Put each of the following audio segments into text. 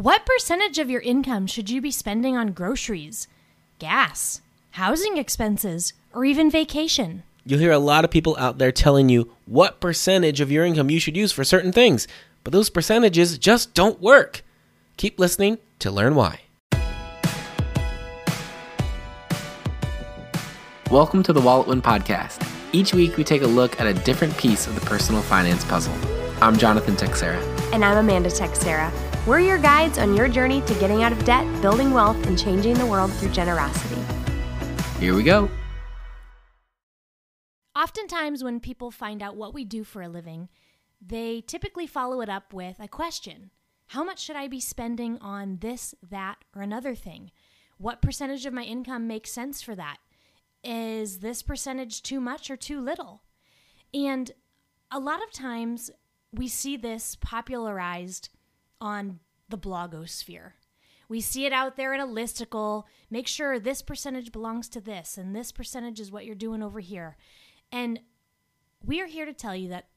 What percentage of your income should you be spending on groceries, gas, housing expenses, or even vacation? You'll hear a lot of people out there telling you what percentage of your income you should use for certain things, but those percentages just don't work. Keep listening to learn why. Welcome to the WalletWin Podcast. Each week, we take a look at a different piece of the personal finance puzzle. I'm Jonathan Texera. And I'm Amanda Texera. We're your guides on your journey to getting out of debt, building wealth, and changing the world through generosity. Here we go. Oftentimes, when people find out what we do for a living, they typically follow it up with a question How much should I be spending on this, that, or another thing? What percentage of my income makes sense for that? Is this percentage too much or too little? And a lot of times we see this popularized on the blogosphere. We see it out there in a listicle. Make sure this percentage belongs to this, and this percentage is what you're doing over here. And we are here to tell you that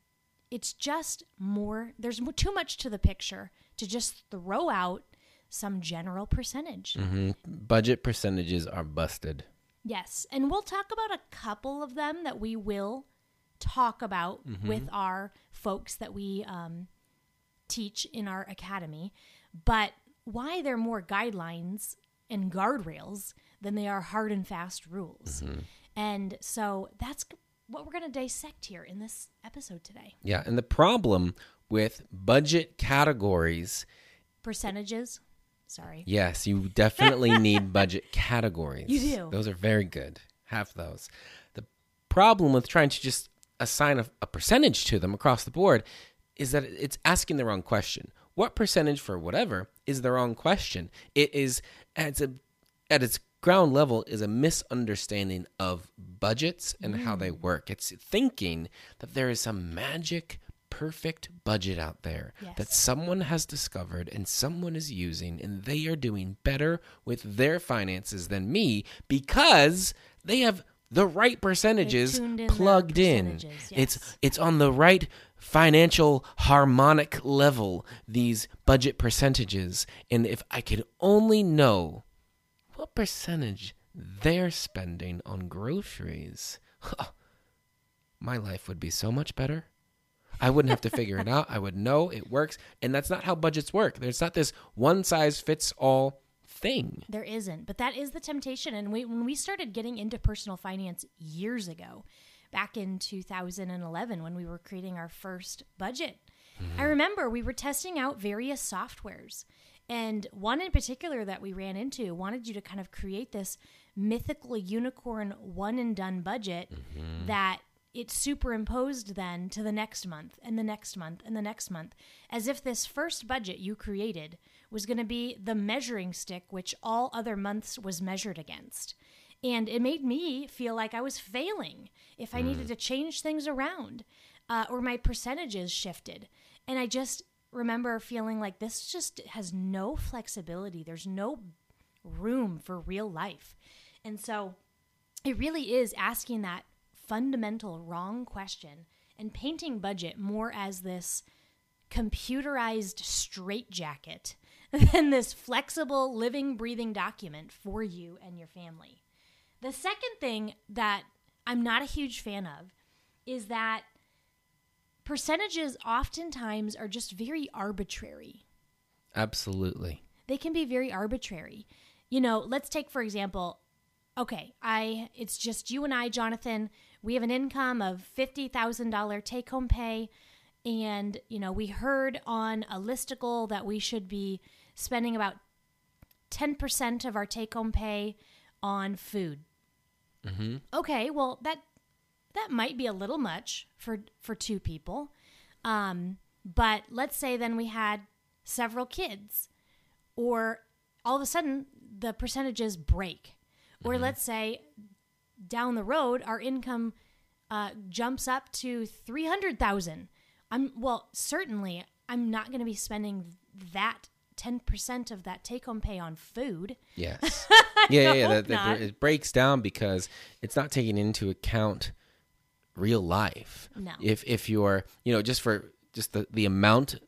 it's just more, there's too much to the picture to just throw out some general percentage. Mm-hmm. Budget percentages are busted. Yes. And we'll talk about a couple of them that we will talk about mm-hmm. with our folks that we um, teach in our academy. But why they're more guidelines and guardrails than they are hard and fast rules. Mm-hmm. And so that's what we're going to dissect here in this episode today. Yeah. And the problem with budget categories, percentages, Sorry. Yes, you definitely need budget categories. You do. Those are very good. Have those. The problem with trying to just assign a, a percentage to them across the board is that it's asking the wrong question. What percentage for whatever is the wrong question? It is at its, at its ground level is a misunderstanding of budgets and mm. how they mm. work. It's thinking that there is some magic perfect budget out there yes. that someone has discovered and someone is using, and they are doing better with their finances than me because they have the right percentages in plugged in. Yes. It's it's on the right financial harmonic level these budget percentages and if I could only know what percentage they're spending on groceries my life would be so much better I wouldn't have to figure it out. I would know it works. And that's not how budgets work. There's not this one size fits all thing. There isn't. But that is the temptation. And we, when we started getting into personal finance years ago, back in 2011, when we were creating our first budget, mm-hmm. I remember we were testing out various softwares. And one in particular that we ran into wanted you to kind of create this mythical unicorn one and done budget mm-hmm. that it superimposed then to the next month and the next month and the next month, as if this first budget you created was going to be the measuring stick which all other months was measured against. And it made me feel like I was failing if I mm. needed to change things around uh, or my percentages shifted. And I just remember feeling like this just has no flexibility, there's no room for real life. And so it really is asking that fundamental wrong question and painting budget more as this computerized straitjacket than this flexible, living, breathing document for you and your family. The second thing that I'm not a huge fan of is that percentages oftentimes are just very arbitrary. Absolutely. They can be very arbitrary. You know, let's take for example, okay, I it's just you and I, Jonathan we have an income of $50,000 take home pay. And, you know, we heard on a listicle that we should be spending about 10% of our take home pay on food. Mm-hmm. Okay, well, that that might be a little much for for two people. Um, but let's say then we had several kids, or all of a sudden the percentages break. Mm-hmm. Or let's say down the road, our income uh, jumps up to three hundred thousand. I'm well, certainly, I'm not going to be spending that ten percent of that take home pay on food. Yes. yeah, yeah. That, that, it breaks down because it's not taking into account real life. No. If if you're, you know, just for just the the amount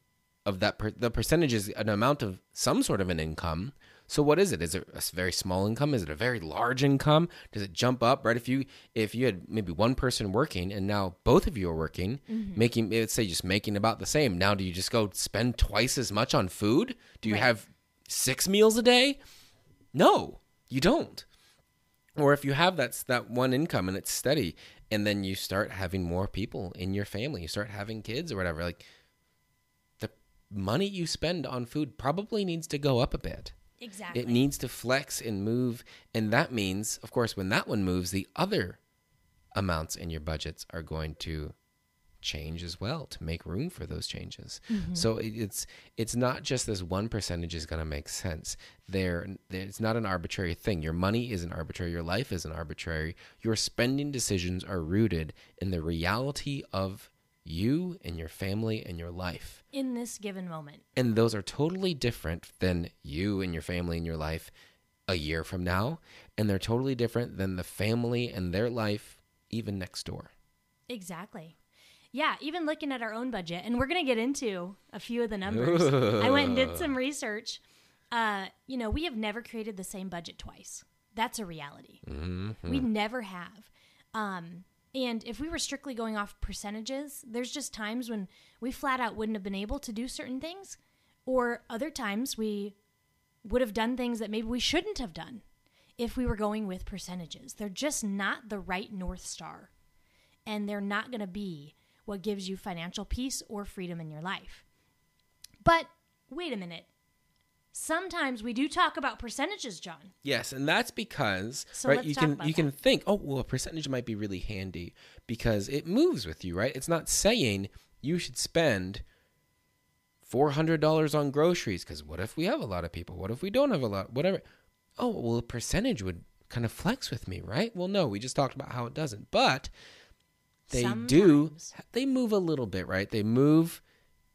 of that per, the percentage is an amount of some sort of an income. So what is it? Is it a very small income? Is it a very large income? Does it jump up? Right? If you if you had maybe one person working and now both of you are working, mm-hmm. making let's say just making about the same. Now do you just go spend twice as much on food? Do you right. have six meals a day? No, you don't. Or if you have that that one income and it's steady, and then you start having more people in your family, you start having kids or whatever, like the money you spend on food probably needs to go up a bit. Exactly. It needs to flex and move. And that means, of course, when that one moves, the other amounts in your budgets are going to change as well to make room for those changes. Mm-hmm. So it's it's not just this one percentage is going to make sense. There, it's not an arbitrary thing. Your money isn't arbitrary. Your life isn't arbitrary. Your spending decisions are rooted in the reality of you and your family and your life in this given moment. And those are totally different than you and your family and your life a year from now. And they're totally different than the family and their life even next door. Exactly. Yeah, even looking at our own budget, and we're going to get into a few of the numbers. I went and did some research. Uh, you know, we have never created the same budget twice. That's a reality. Mm-hmm. We never have. Um, and if we were strictly going off percentages, there's just times when we flat out wouldn't have been able to do certain things, or other times we would have done things that maybe we shouldn't have done if we were going with percentages. They're just not the right North Star, and they're not going to be what gives you financial peace or freedom in your life. But wait a minute sometimes we do talk about percentages, John. Yes, and that's because so right you can you that. can think, oh well, a percentage might be really handy because it moves with you, right? It's not saying you should spend four hundred dollars on groceries because what if we have a lot of people? What if we don't have a lot? Whatever. Oh well, a percentage would kind of flex with me, right? Well, no, we just talked about how it doesn't, but they Sometimes. do. They move a little bit, right? They move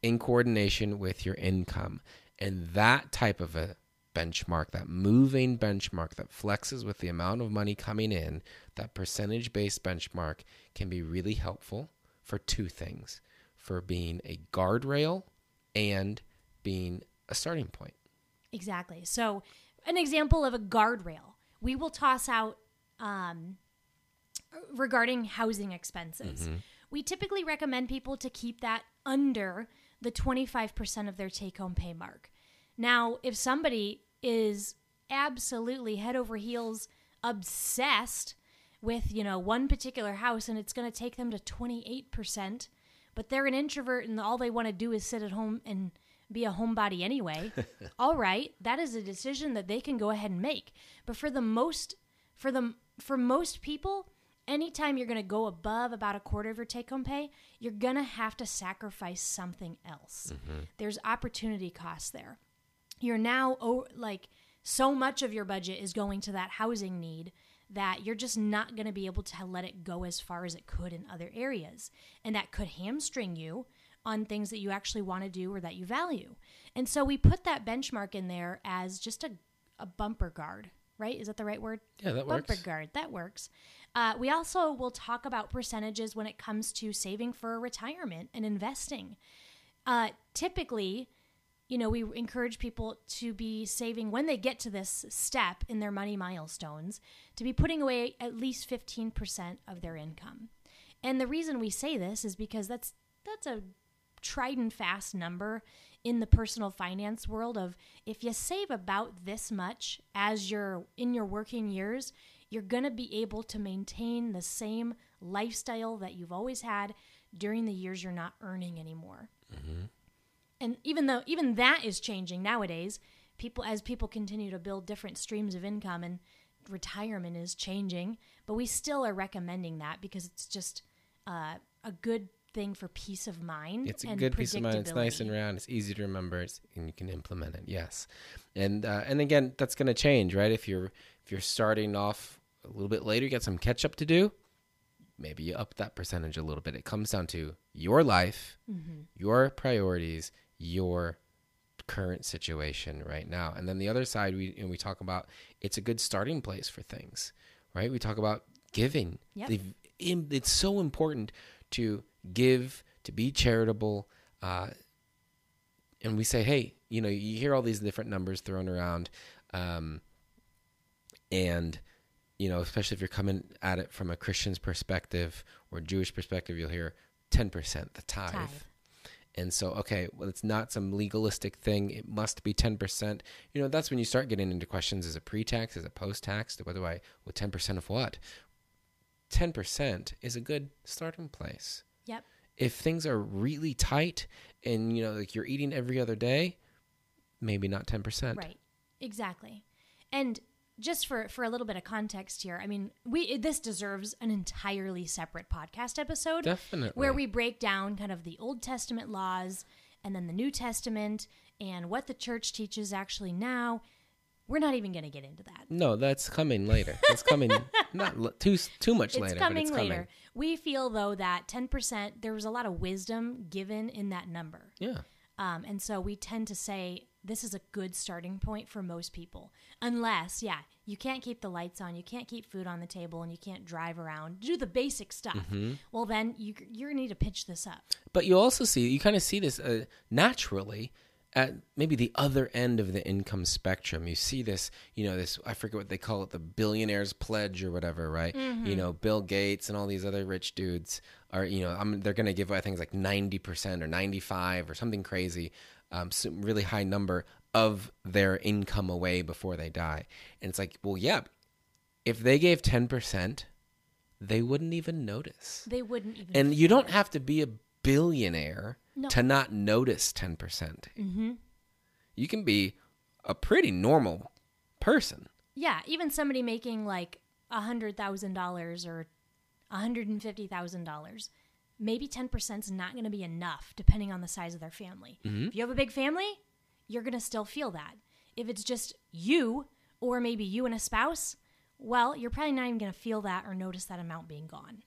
in coordination with your income. And that type of a benchmark, that moving benchmark that flexes with the amount of money coming in, that percentage based benchmark can be really helpful for two things for being a guardrail and being a starting point. Exactly. So, an example of a guardrail we will toss out um, regarding housing expenses. Mm-hmm. We typically recommend people to keep that under the 25% of their take home pay mark. Now, if somebody is absolutely head over heels obsessed with, you know, one particular house and it's going to take them to 28%, but they're an introvert and all they want to do is sit at home and be a homebody anyway. all right, that is a decision that they can go ahead and make. But for the most for the for most people, anytime you're going to go above about a quarter of your take home pay, you're going to have to sacrifice something else. Mm-hmm. There's opportunity costs there you're now oh, like so much of your budget is going to that housing need that you're just not going to be able to let it go as far as it could in other areas. And that could hamstring you on things that you actually want to do or that you value. And so we put that benchmark in there as just a, a bumper guard, right? Is that the right word? Yeah, that bumper works. Bumper guard. That works. Uh, we also will talk about percentages when it comes to saving for retirement and investing. Uh, typically, you know, we encourage people to be saving when they get to this step in their money milestones to be putting away at least 15% of their income. And the reason we say this is because that's that's a tried and fast number in the personal finance world of if you save about this much as you're in your working years, you're going to be able to maintain the same lifestyle that you've always had during the years you're not earning anymore. Mm-hmm and even though even that is changing nowadays, people as people continue to build different streams of income and retirement is changing, but we still are recommending that because it's just uh, a good thing for peace of mind. It's a good peace of mind. It's nice and round. It's easy to remember, it's, and you can implement it. Yes, and uh, and again, that's going to change, right? If you're if you're starting off a little bit later, you got some catch up to do. Maybe you up that percentage a little bit. It comes down to your life, mm-hmm. your priorities, your current situation right now. And then the other side, we and we talk about it's a good starting place for things, right? We talk about giving. Yep. It's so important to give, to be charitable. Uh, and we say, hey, you know, you hear all these different numbers thrown around, um, and you know, especially if you're coming at it from a Christian's perspective or Jewish perspective, you'll hear ten percent, the tithe. Tithe. And so, okay, well, it's not some legalistic thing. It must be 10%. You know, that's when you start getting into questions is it pre tax? Is it post tax? What do I, with 10% of what? 10% is a good starting place. Yep. If things are really tight and, you know, like you're eating every other day, maybe not 10%. Right. Exactly. And just for for a little bit of context here, I mean, we this deserves an entirely separate podcast episode Definitely. where we break down kind of the Old Testament laws and then the New Testament and what the church teaches actually now. We're not even going to get into that. No, that's coming later. It's coming not l- too too much It's later, coming but it's later. coming. We feel though that 10% there was a lot of wisdom given in that number. Yeah. Um, and so we tend to say this is a good starting point for most people. Unless, yeah, you can't keep the lights on, you can't keep food on the table, and you can't drive around, do the basic stuff. Mm-hmm. Well, then you, you're going to need to pitch this up. But you also see, you kind of see this uh, naturally at maybe the other end of the income spectrum. You see this, you know, this, I forget what they call it, the billionaire's pledge or whatever, right? You know, Bill Gates and all these other rich dudes are, you know, I'm, they're going to give away things like 90% or 95 or something crazy, um, some really high number of their income away before they die. And it's like, well, yeah, if they gave 10%, they wouldn't even notice. They wouldn't even. And you don't have to be a billionaire No. to not notice 10%. percent mm-hmm. You can be a pretty normal person. yeah, even somebody making like $100,000 or $150,000, maybe 10% is not going to be enough depending on the size of their family. Mm-hmm. If you have a big family, you're going to still feel that. If it's just you or maybe you and a spouse, well, you're probably not even going to feel that or notice that amount being gone.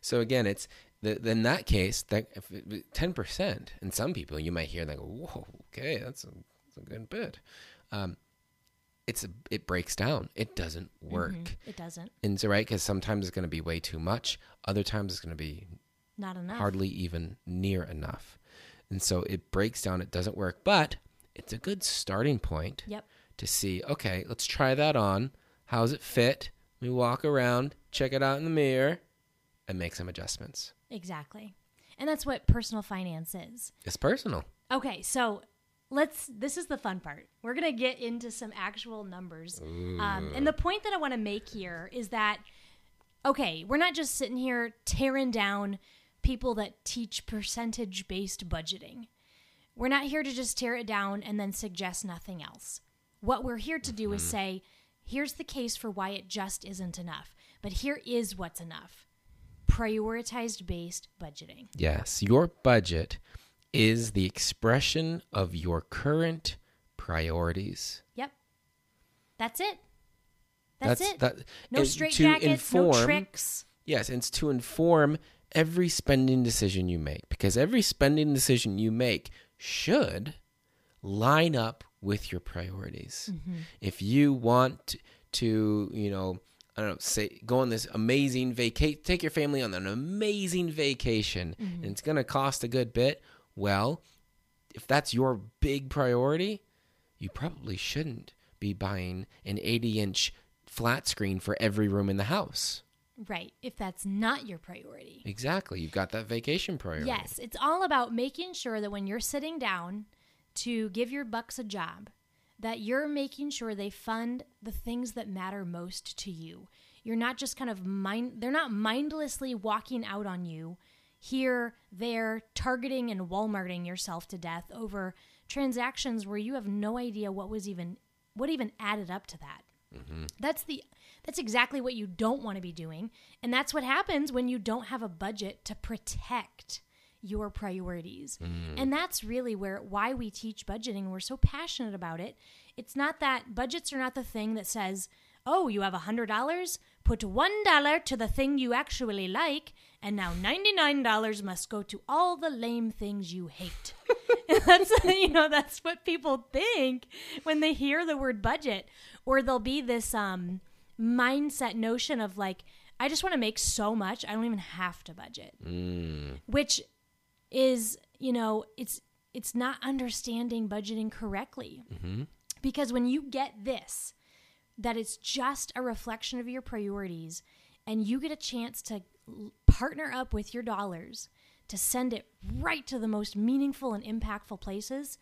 So again, it's the, in that case that ten percent. And some people you might hear like, "Whoa, okay, that's a, that's a good bit." Um, it's it breaks down. It doesn't mm-hmm. work. It doesn't. And so right, because sometimes it's going to be way too much. Other times it's going to be Not enough. hardly even near enough. And so it breaks down, it doesn't work, but it's a good starting point Yep. to see, okay, let's try that on. How's it fit? We walk around, check it out in the mirror, and make some adjustments. Exactly. And that's what personal finance is. It's personal. Okay, so let's. This is the fun part. We're gonna get into some actual numbers, um, and the point that I want to make here is that okay, we're not just sitting here tearing down people that teach percentage based budgeting. We're not here to just tear it down and then suggest nothing else. What we're here to do is say, here's the case for why it just isn't enough, but here is what's enough prioritized based budgeting. Yes, your budget is the expression of your current priorities. Yep. That's it. That's, it. That, no and straight to jackets, no tricks. Yes, and it's to inform every spending decision you make because every spending decision you make should line up with your priorities. Mm-hmm. If you want to, you know, I don't know, say go on this amazing vacation, take your family on an amazing vacation, mm-hmm. and it's going to cost a good bit. Well, if that's your big priority, you probably shouldn't be buying an 80 inch flat screen for every room in the house. Right. If that's not your priority. Exactly. You've got that vacation priority. Yes, it's all about making sure that when you're sitting down to give your bucks a job, that you're making sure they fund the things that matter most to you. You're not just kind of mind they're not mindlessly walking out on you here, there, targeting and Walmarting yourself to death over transactions where you have no idea what was even what even added up to that. Mm-hmm. That's the that's exactly what you don't want to be doing, and that's what happens when you don't have a budget to protect your priorities. Mm. And that's really where why we teach budgeting. We're so passionate about it. It's not that budgets are not the thing that says, "Oh, you have a $100, put $1 to the thing you actually like, and now $99 must go to all the lame things you hate." that's you know that's what people think when they hear the word budget or there'll be this um mindset notion of like i just want to make so much i don't even have to budget which is you know it's it's not understanding budgeting correctly. Mm-hmm. Because when you get this, that it's just a reflection of your priorities, and you get a chance to partner up with your dollars to send it right to the most meaningful and impactful places,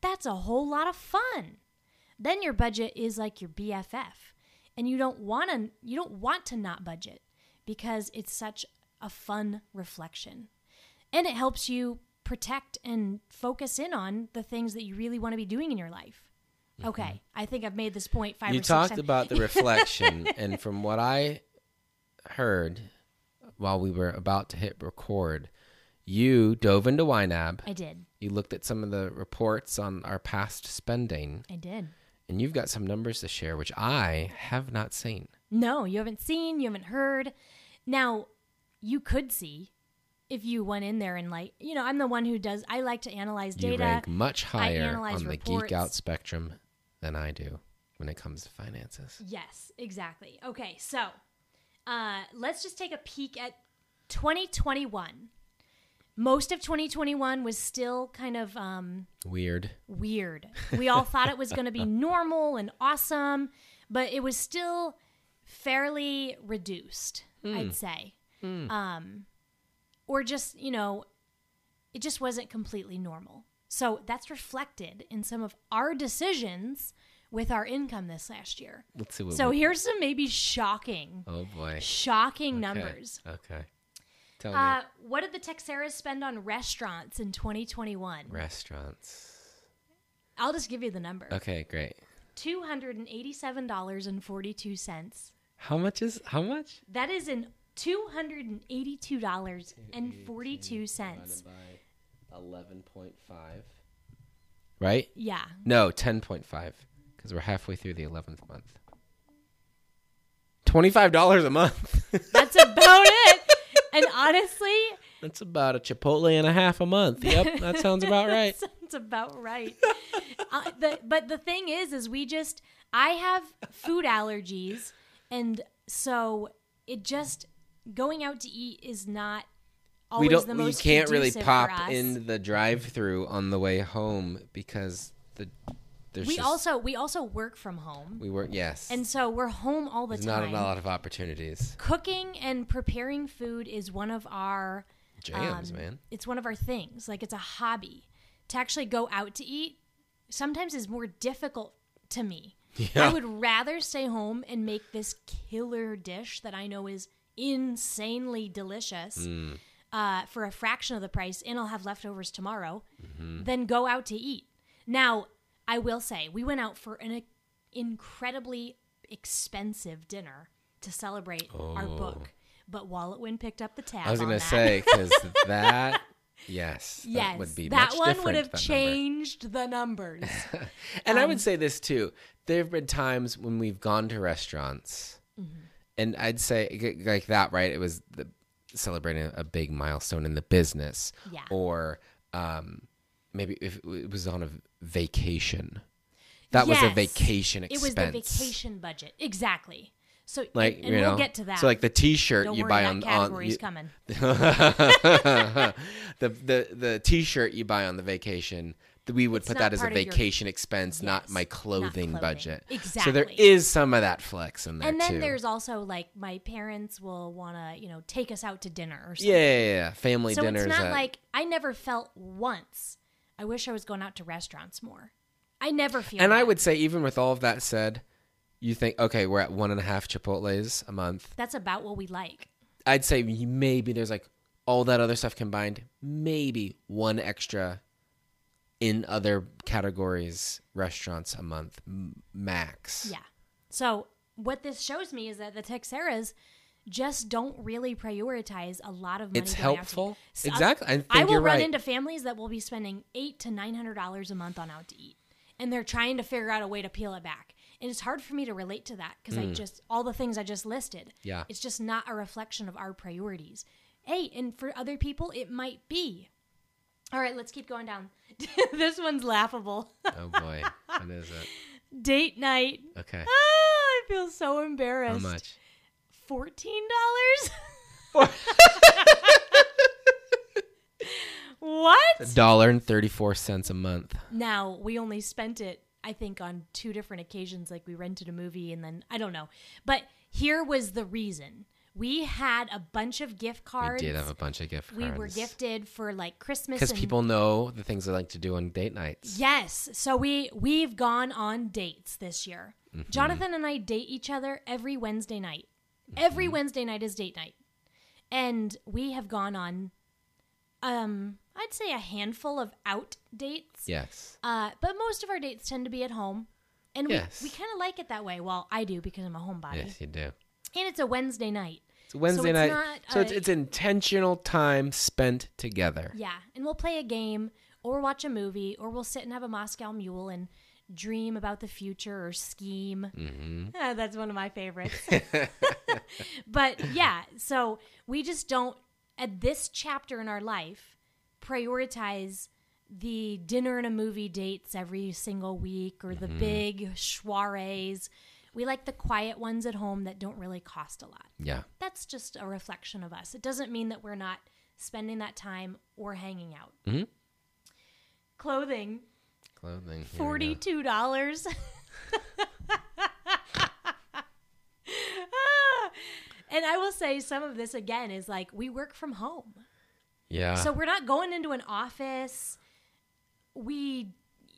that's a whole lot of fun. Then your budget is like your BFF, and you don't want to you don't want to not budget because it's such a fun reflection. And it helps you protect and focus in on the things that you really want to be doing in your life. Okay, I think I've made this point five Mm-hmm. you talked about the reflection and from what i heard while we were about to hit record you dove into YNAB. I did. You looked at some of the reports on our past spending, I did. and you've got some numbers to share, which I have not seen. No, you haven't seen, you haven't heard. Now, you could see if you went in there and like, you know, I'm the one who does I like to analyze data You rank much higher on the geek out spectrum than I do when it comes to finances. Yes, exactly. Okay, so uh, let's just take a peek at 2021. Most of 2021 was still kind of um, Weird. weird. We all thought it was going to be normal and awesome, but it was still fairly reduced, I'd say. Um, or just, you know, it just wasn't completely normal. So that's reflected in some of our decisions with our income this last year. Let's see what. So we, here's some maybe shocking, oh boy. shocking Okay, numbers. Okay. Tell Uh, me. what did the Texeras spend on restaurants in 2021? Restaurants. I'll just give you the number. Okay, great. $287.42. How much is how much? That is in $282.42. eleven point five. Right? Yeah. No, ten point five. Because we're halfway through the eleventh month. Twenty-five dollars a month. That's about it. And honestly, That's about a Chipotle and a half a month. Yep, that sounds about right. That's about right. uh, the, but the thing is, is we just I have food allergies, and so it just going out to eat is not always we don't. the You most. can't really pop in the drive-through on the way home because the there's We just, also we also work from home, we work. Yes, and so we're home all the there's time. not a lot of opportunities. Cooking and preparing food is one of our Jams, um, man. It's one of our things. Like it's a hobby. To actually go out to eat sometimes is more difficult to me. Yeah. I would rather stay home and make this killer dish that I know is insanely delicious Mm. uh, for a fraction of the price, and I'll have leftovers tomorrow, Mm-hmm. than go out to eat. Now, I will say, we went out for an incredibly expensive dinner to celebrate our book. But Walletwin picked up the tab. Oh. I was gonna say because that, yes, Yes, that would be that one would have that number. changed the numbers. And Um, I would say this too. There have been times when we've gone to restaurants, Mm-hmm. and I'd say like that, right? It was the celebrating a big milestone in the business, Yeah. or um, maybe if it was on a vacation. That was a Yes. vacation It was the vacation budget, exactly. So, Like and, you know, we'll get to that. So like the T-shirt Don't you worry, buy on on category's you- coming. the the the T-shirt you buy on the vacation. We would It's put that as a of your- vacation expense, not Yes, my not clothing, clothing. budget. So there is some of that flex in there And then too. there's also like my parents will want to, you know, take us out to dinner or something. yeah, yeah, yeah, family so dinners. it's not at- like I never felt once. I wish I was going out to restaurants more. I never feel. and I would say, even with all of that said, you think, okay, we're at one and a half Chipotle's a month. That's about what we like. I'd say maybe there's like all that other stuff combined, maybe one extra in other categories restaurants a month max. Yeah. So what this shows me is that the Texeras just don't really prioritize a lot of money. It's going out to helpful. So, Exactly. I think I will run right. into families that will be spending eight to nine hundred dollars a month on out to eat, and they're trying to figure out a way to peel it back. And it's hard for me to relate to that because I just all the things I just listed. Yeah. it's just not a reflection of our priorities. Hey, and for other people, it might be. All right, let's keep going down. this one's laughable. oh boy, what is it? Date night. Okay, Ah, I feel so embarrassed. how much? Fourteen dollars. What? dollar and 34 cents a month. Now, we only spent it, I think, on two different occasions. Like we rented a movie and then, I don't know. But here was the reason we had a bunch of gift cards. We did have a bunch of gift cards. We were gifted for like Christmas. because and- people know the things they like to do on date nights. Yes. So we we've gone on dates this year. Mm-hmm. Jonathan and I date each other every Wednesday night. Every Mm-hmm. Wednesday night is date night. And we have gone on um I'd say a handful of out dates. Yes. Uh but most of our dates tend to be at home. And Yes. we, we kind of like it that way. Well, I do because I'm a homebody. Yes, you do. And it's a Wednesday night. It's Wednesday it's night. so it's, it's intentional time spent together. Yeah, and we'll play a game or watch a movie or we'll sit and have a Moscow Mule and dream about the future or scheme. Mm-hmm. Ah, that's one of my favorites. but yeah, so we just don't at this chapter in our life prioritize the dinner and a movie dates every single week or the Mm-hmm. big soirees. We like the quiet ones at home that don't really cost a lot Yeah. that's just a reflection of us. It doesn't mean that we're not spending that time or hanging out. Mhm. Clothing, Clothing. here forty-two dollars. and I will say some of this again is like we work from home. Yeah. So we're not going into an office. We,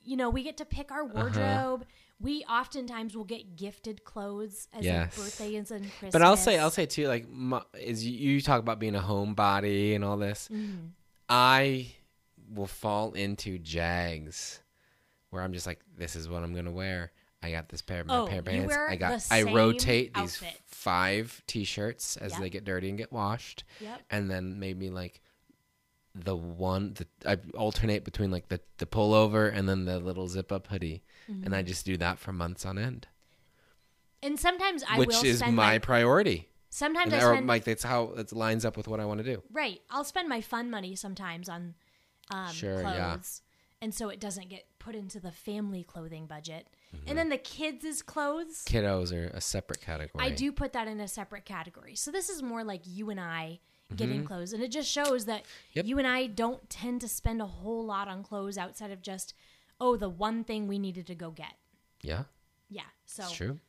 you know, we get to pick Uh-huh. our wardrobe. We oftentimes will get gifted clothes as Yes. like birthdays and Christmas. But I'll say, I'll say too, like, my, is you, you talk about being a homebody and all this. Mm-hmm. I will fall into jags where I'm just like, this is what I'm gonna wear. I got this pair of my Oh, pair of you pants. wear I got. I rotate these outfit. five t-shirts as Yep. they get dirty and get washed, Yep. and then maybe like the one the I alternate between like the the pullover and then the little zip up hoodie, and Mm-hmm. I just do that for months on end, And sometimes I which will is my my priority. sometimes And I spend like that's how it lines up with what I want to do. right. I'll spend my fun money sometimes on um, Sure, clothes, yeah. and so it doesn't get put into the family clothing budget. Mm-hmm. And then the kids' clothes, Kiddos are a separate category. I do put that in a separate category. So this is more like you and I Mm-hmm. getting clothes, and it just shows that Yep. you and I don't tend to spend a whole lot on clothes outside of just oh the one thing we needed to go get. Yeah, Yeah. So it's true.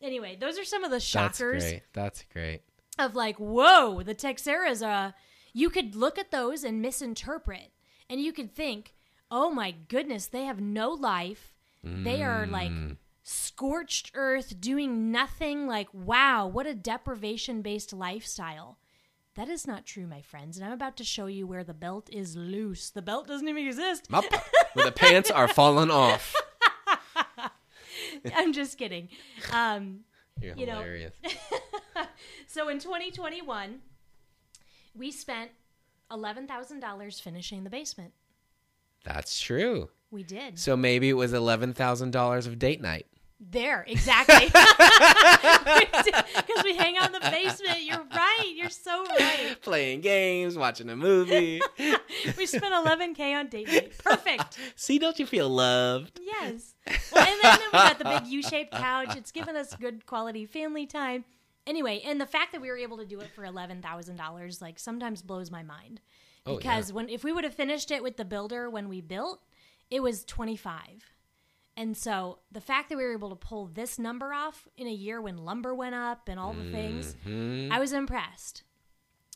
anyway, those are some of the That's shockers. great. That's great. of like, whoa, the Texeras uh you could look at those and misinterpret. And you could think, oh my goodness, they have no life. They are like Mm. scorched earth, doing nothing. Like, wow, what a deprivation based lifestyle. That is not true, my friends. And I'm about to show you where the belt is loose. The belt doesn't even exist. Up, where the pants are falling off. I'm just kidding. Um, You're You know, hilarious. So in 2021, we spent $11,000 finishing the basement. That's true. We did. So maybe it was eleven thousand dollars of date night. There, exactly. Because we hang out in the basement. You're right. You're so right. Playing games, watching a movie. We spent 11K on date night. Perfect. See, don't you feel loved? Yes. Well, and then we got the big U-shaped couch. It's given us good quality family time. Anyway, and the fact that we were able to do it for eleven thousand dollars, like sometimes blows my mind. Oh, yeah. Because when if we would have finished it with the builder when we built, it was twenty five. And so the fact that we were able to pull this number off in a year when lumber went up and all the things, Mm-hmm. I was impressed.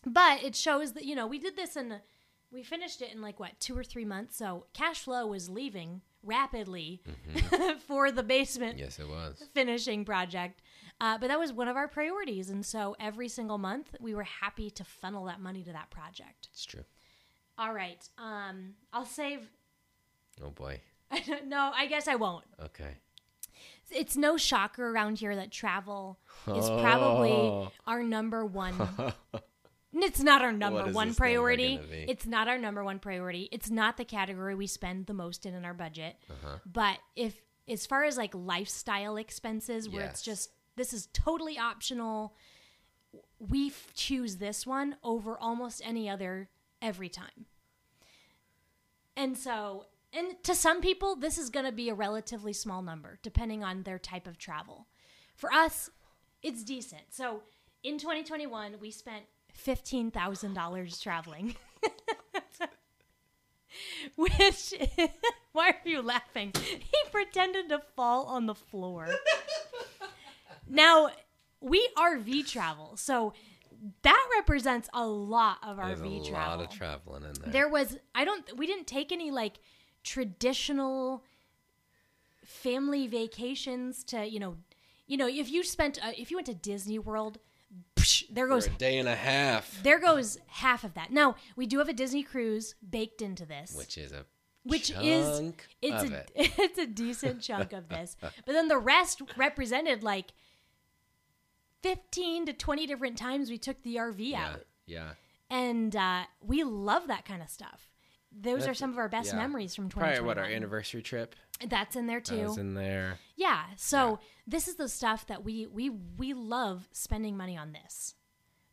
But it shows that, you know, we did this in, we finished it in like what, two or three months. So cash flow was leaving rapidly for the basement Yes, it was. finishing project. Uh, but that was one of our priorities. And so every single month we were happy to funnel that money to that project. It's true. All right. Um, I'll save. Oh boy. no, I guess I won't. Okay. It's no shocker around here that travel is probably Oh. our number one. it's not our number one priority. It's not our number one priority. It's not the category we spend the most in in our budget. Uh-huh. But if as far as like lifestyle expenses, where it's just this is totally optional, we f- choose this one over almost any other every time. And so, and to some people, this is going to be a relatively small number, depending on their type of travel. For us, it's decent. So in 2021, we spent $15,000 traveling. Which, why are you laughing? He pretended to fall on the floor. now, we RV travel, so that represents a lot of There's RV a travel. lot of traveling in there. There was I don't we didn't take any like traditional family vacations to, you know, you know, if you spent uh, if you went to Disney World, psh, there For goes a day and a half, there goes half of that. Now, we do have a Disney cruise baked into this. which is a which is it's a it. it's a decent chunk of this. But then the rest represented like 15 to 20 different times we took the RV Yeah, out. yeah. And uh, we love that kind of stuff. Those are some of our best yeah. memories from Probably 2021. what our anniversary trip That's in there too. was in there. yeah. So this is the stuff that we we we love spending money on this.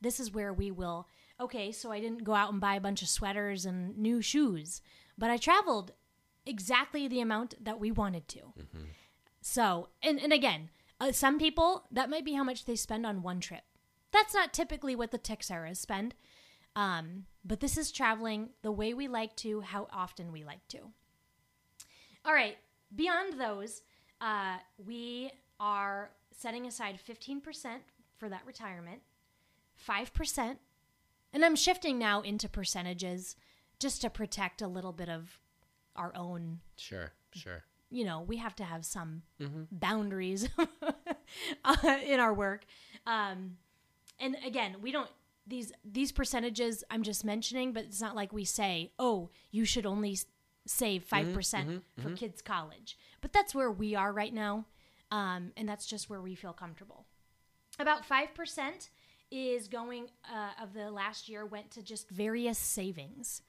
This is where we will okay, so I didn't go out and buy a bunch of sweaters and new shoes, but I traveled exactly the amount that we wanted to. So, and and again, uh, some people that might be how much they spend on one trip. That's not typically what the Texeras spend. Um, but this is traveling the way we like to, how often we like to. All right. Beyond those, uh, we are setting aside 15% for that retirement, 5%, and I'm shifting now into percentages just to protect a little bit of our own, Sure, sure. You know, we have to have some boundaries uh, in our work. Um, and again, we don't these these percentages I'm just mentioning, but it's not like we say, "Oh, you should only save 5% for kids' college." But that's where we are right now, um, and that's just where we feel comfortable. About five percent is going uh, of the last year went to just various savings.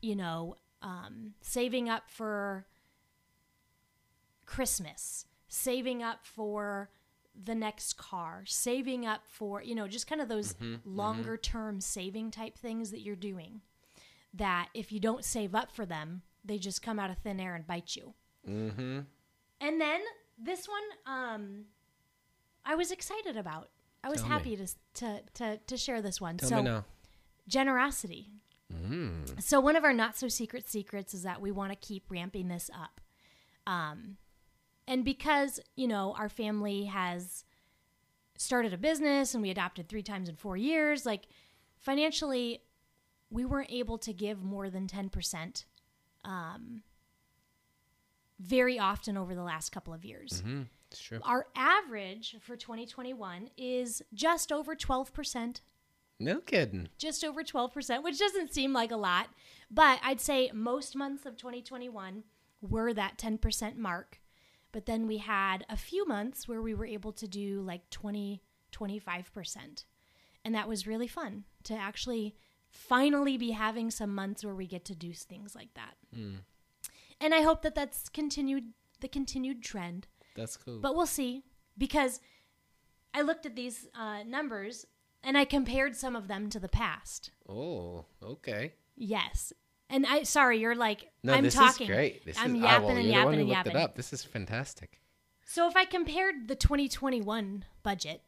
You know, um, saving up for Christmas, saving up for the next car, saving up for, you know, just kind of those longer term saving type things that you're doing that if you don't save up for them, they just come out of thin air and bite you. Mm-hmm. And then this one, um, I was excited about. I was Tell me. happy to, to to to share this one. Tell so me now. generosity. Mm. So one of our not so secret secrets is that we want to keep ramping this up. Um, and because, you know, our family has started a business and we adopted three times in four years, like financially, we weren't able to give more than 10% um, very often over the last couple of years. Mm-hmm. It's true. Our average for 2021 is just over 12% No kidding. just over 12%, which doesn't seem like a lot, but I'd say most months of 2021 were that 10% mark. But then we had a few months where we were able to do like 20, 25%. And that was really fun to actually finally be having some months where we get to do things like that. And I hope that that's continued the continued trend. That's cool. But we'll see because I looked at these uh, numbers and I compared some of them to the past. oh, okay. Yes. And I sorry, you're like No, I'm this talking. is great. This I'm is, yapping well, and you're the one yapping who and looked yapping. it up. This is fantastic. So if I compared the 2021 budget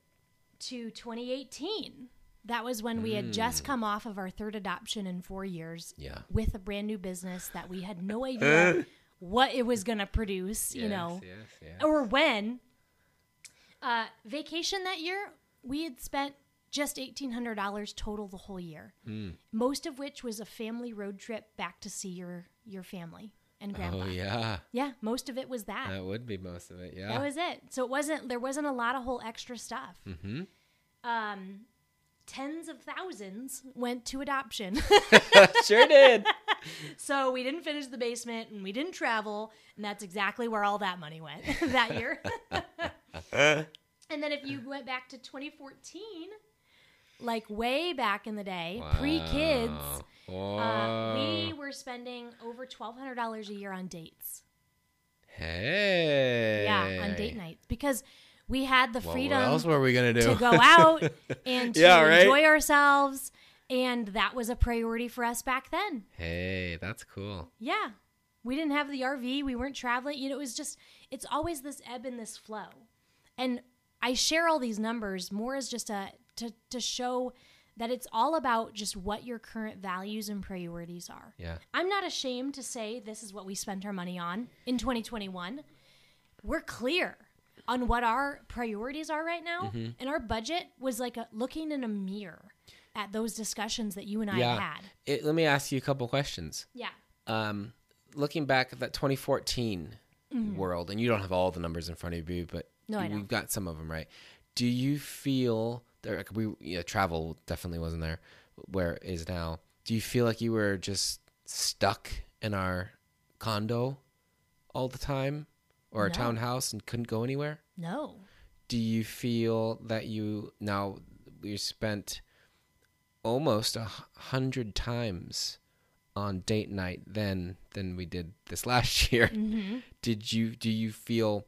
to 2018, that was when we had just come off of our third adoption in 4 years. Yeah. with a brand new business that we had no idea what it was going to produce, you Yes, know. Yes, yes. or when uh, vacation that year we had spent just $1800 total the whole year Hmm. most of which was a family road trip back to see your your family and grandpa Oh yeah, yeah most of it was that that would be most of it. Yeah. that was it so it wasn't there wasn't a lot of whole extra stuff mm-hmm. um tens of thousands went to adoption sure did. so we didn't finish the basement and we didn't travel and that's exactly where all that money went that year and then if you went back to 2014 like way back in the day Wow. uh, we were spending over $1200 a year on dates Hey. yeah on date nights because we had the Well, freedom what else were we gonna do? to go out and to Yeah, right? enjoy ourselves and that was a priority for us back then hey, that's cool. Yeah. We didn't have the RV. We weren't traveling. You know, it was just, it's always this ebb and this flow. And I share all these numbers more as just a, to, to show that it's all about just what your current values and priorities are. Yeah. I'm not ashamed to say this is what we spent our money on in 2021. We're clear on what our priorities are right now, Mm-hmm. and our budget was like a, looking in a mirror at those discussions that you and I yeah. had. It, let me ask you a couple questions. Yeah. Um, looking back at that 2014 Mm-hmm. world, and you don't have all the numbers in front of you, but No, I we've don't. got some of them right. Do you feel there? like, We yeah, travel definitely wasn't there, where it is now. Do you feel like you were just stuck in our condo all the time, or a No. townhouse and couldn't go anywhere? No. do you feel that you now we spent almost a hundred times on date night then than we did this last year mm-hmm. did you do you feel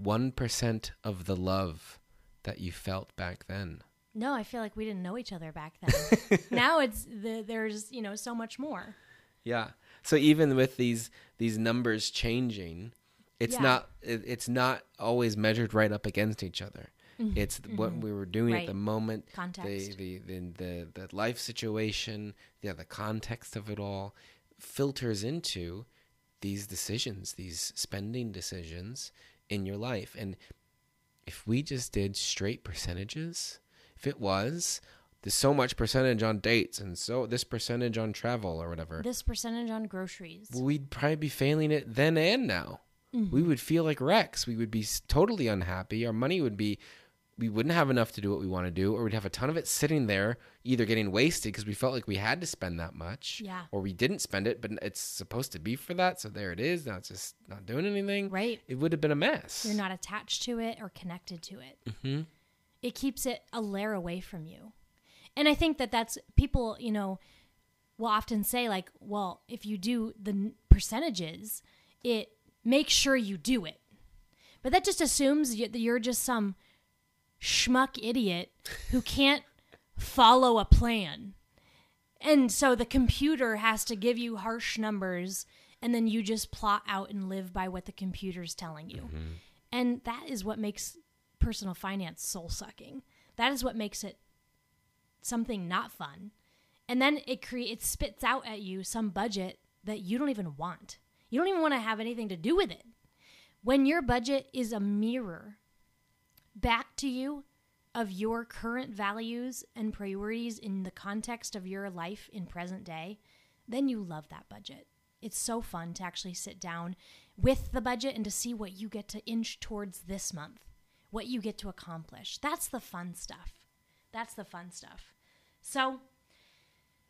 1% of the love that you felt back then No, I feel like we didn't know each other back then. now it's the, there's, you know, so much more. Yeah. So even with these these numbers changing, it's Yeah. not it, it's not always measured right up against each other. It's what we were doing at Mm-hmm. The moment, Context. the, the the the the life situation, yeah, the context of it all filters into these decisions, these spending decisions in your life. And if we just did straight percentages, if it was there's so much percentage on dates and so this percentage on travel or whatever, This percentage on groceries. we'd probably be failing it then and now. Mm-hmm. We would feel like wrecks. We would be totally unhappy. Our money would be, we wouldn't have enough to do what we want to do, or we'd have a ton of it sitting there, either getting wasted because we felt like we had to spend that much, Yeah. or we didn't spend it, but it's supposed to be for that. So there it is. Now it's just not doing anything. Right. It would have been a mess. You're not attached to it or connected to it. Mm-hmm. It keeps it a layer away from you. And I think that that's people, you know, will often say, like, well, if you do the percentages, it makes sure you do it. But that just assumes that you're just some schmuck idiot who can't follow a plan. And so the computer has to give you harsh numbers, and then you just plot out and live by what the computer's telling you. Mm-hmm. And that is what makes personal finance soul sucking. That is what makes it something not fun. And then it creates it spits out at you some budget that you don't even want. You don't even want to have anything to do with it. When your budget is a mirror back to you of your current values and priorities in the context of your life in present day, then you love that budget. It's so fun to actually sit down with the budget and to see what you get to inch towards this month, what you get to accomplish. That's the fun stuff. That's the fun stuff. So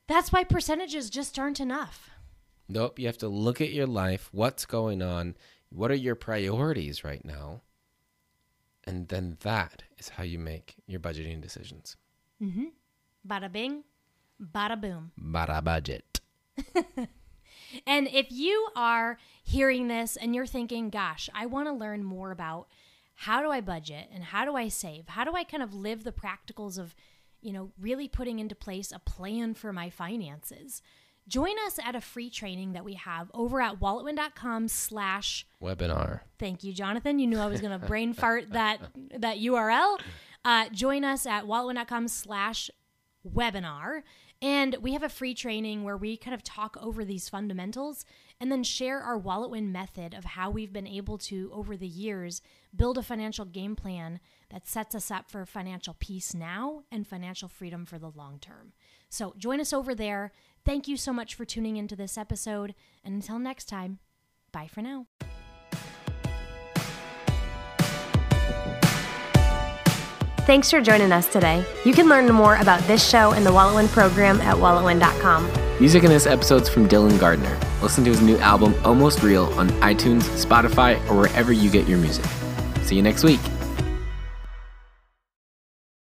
that's why percentages just aren't enough. Nope. You have to look at your life. What's going on? What are your priorities right now? And then that is how you make your budgeting decisions. Mm-hmm. Bada bing, bada boom. Bada budget. And if you are hearing this and you're thinking, gosh, I want to learn more about how do I budget and how do I save? How do I kind of live the practicals of, you know, really putting into place a plan for my finances? Join us at a free training that we have over at walletwin.com slash Webinar. Thank you, Jonathan. You knew I was going to brain fart that that URL. Uh, join us at walletwin.com slash webinar. And we have a free training where we kind of talk over these fundamentals and then share our WalletWin method of how we've been able to, over the years, build a financial game plan that sets us up for financial peace now and financial freedom for the long term. So join us over there. Thank you so much for tuning into this episode. And until next time, bye for now. Thanks for joining us today. You can learn more about this show and the WalletWin program at walletwin.com. Music in this episode's from Dylan Gardner. Listen to his new album, Almost Real, on iTunes, Spotify, or wherever you get your music. See you next week.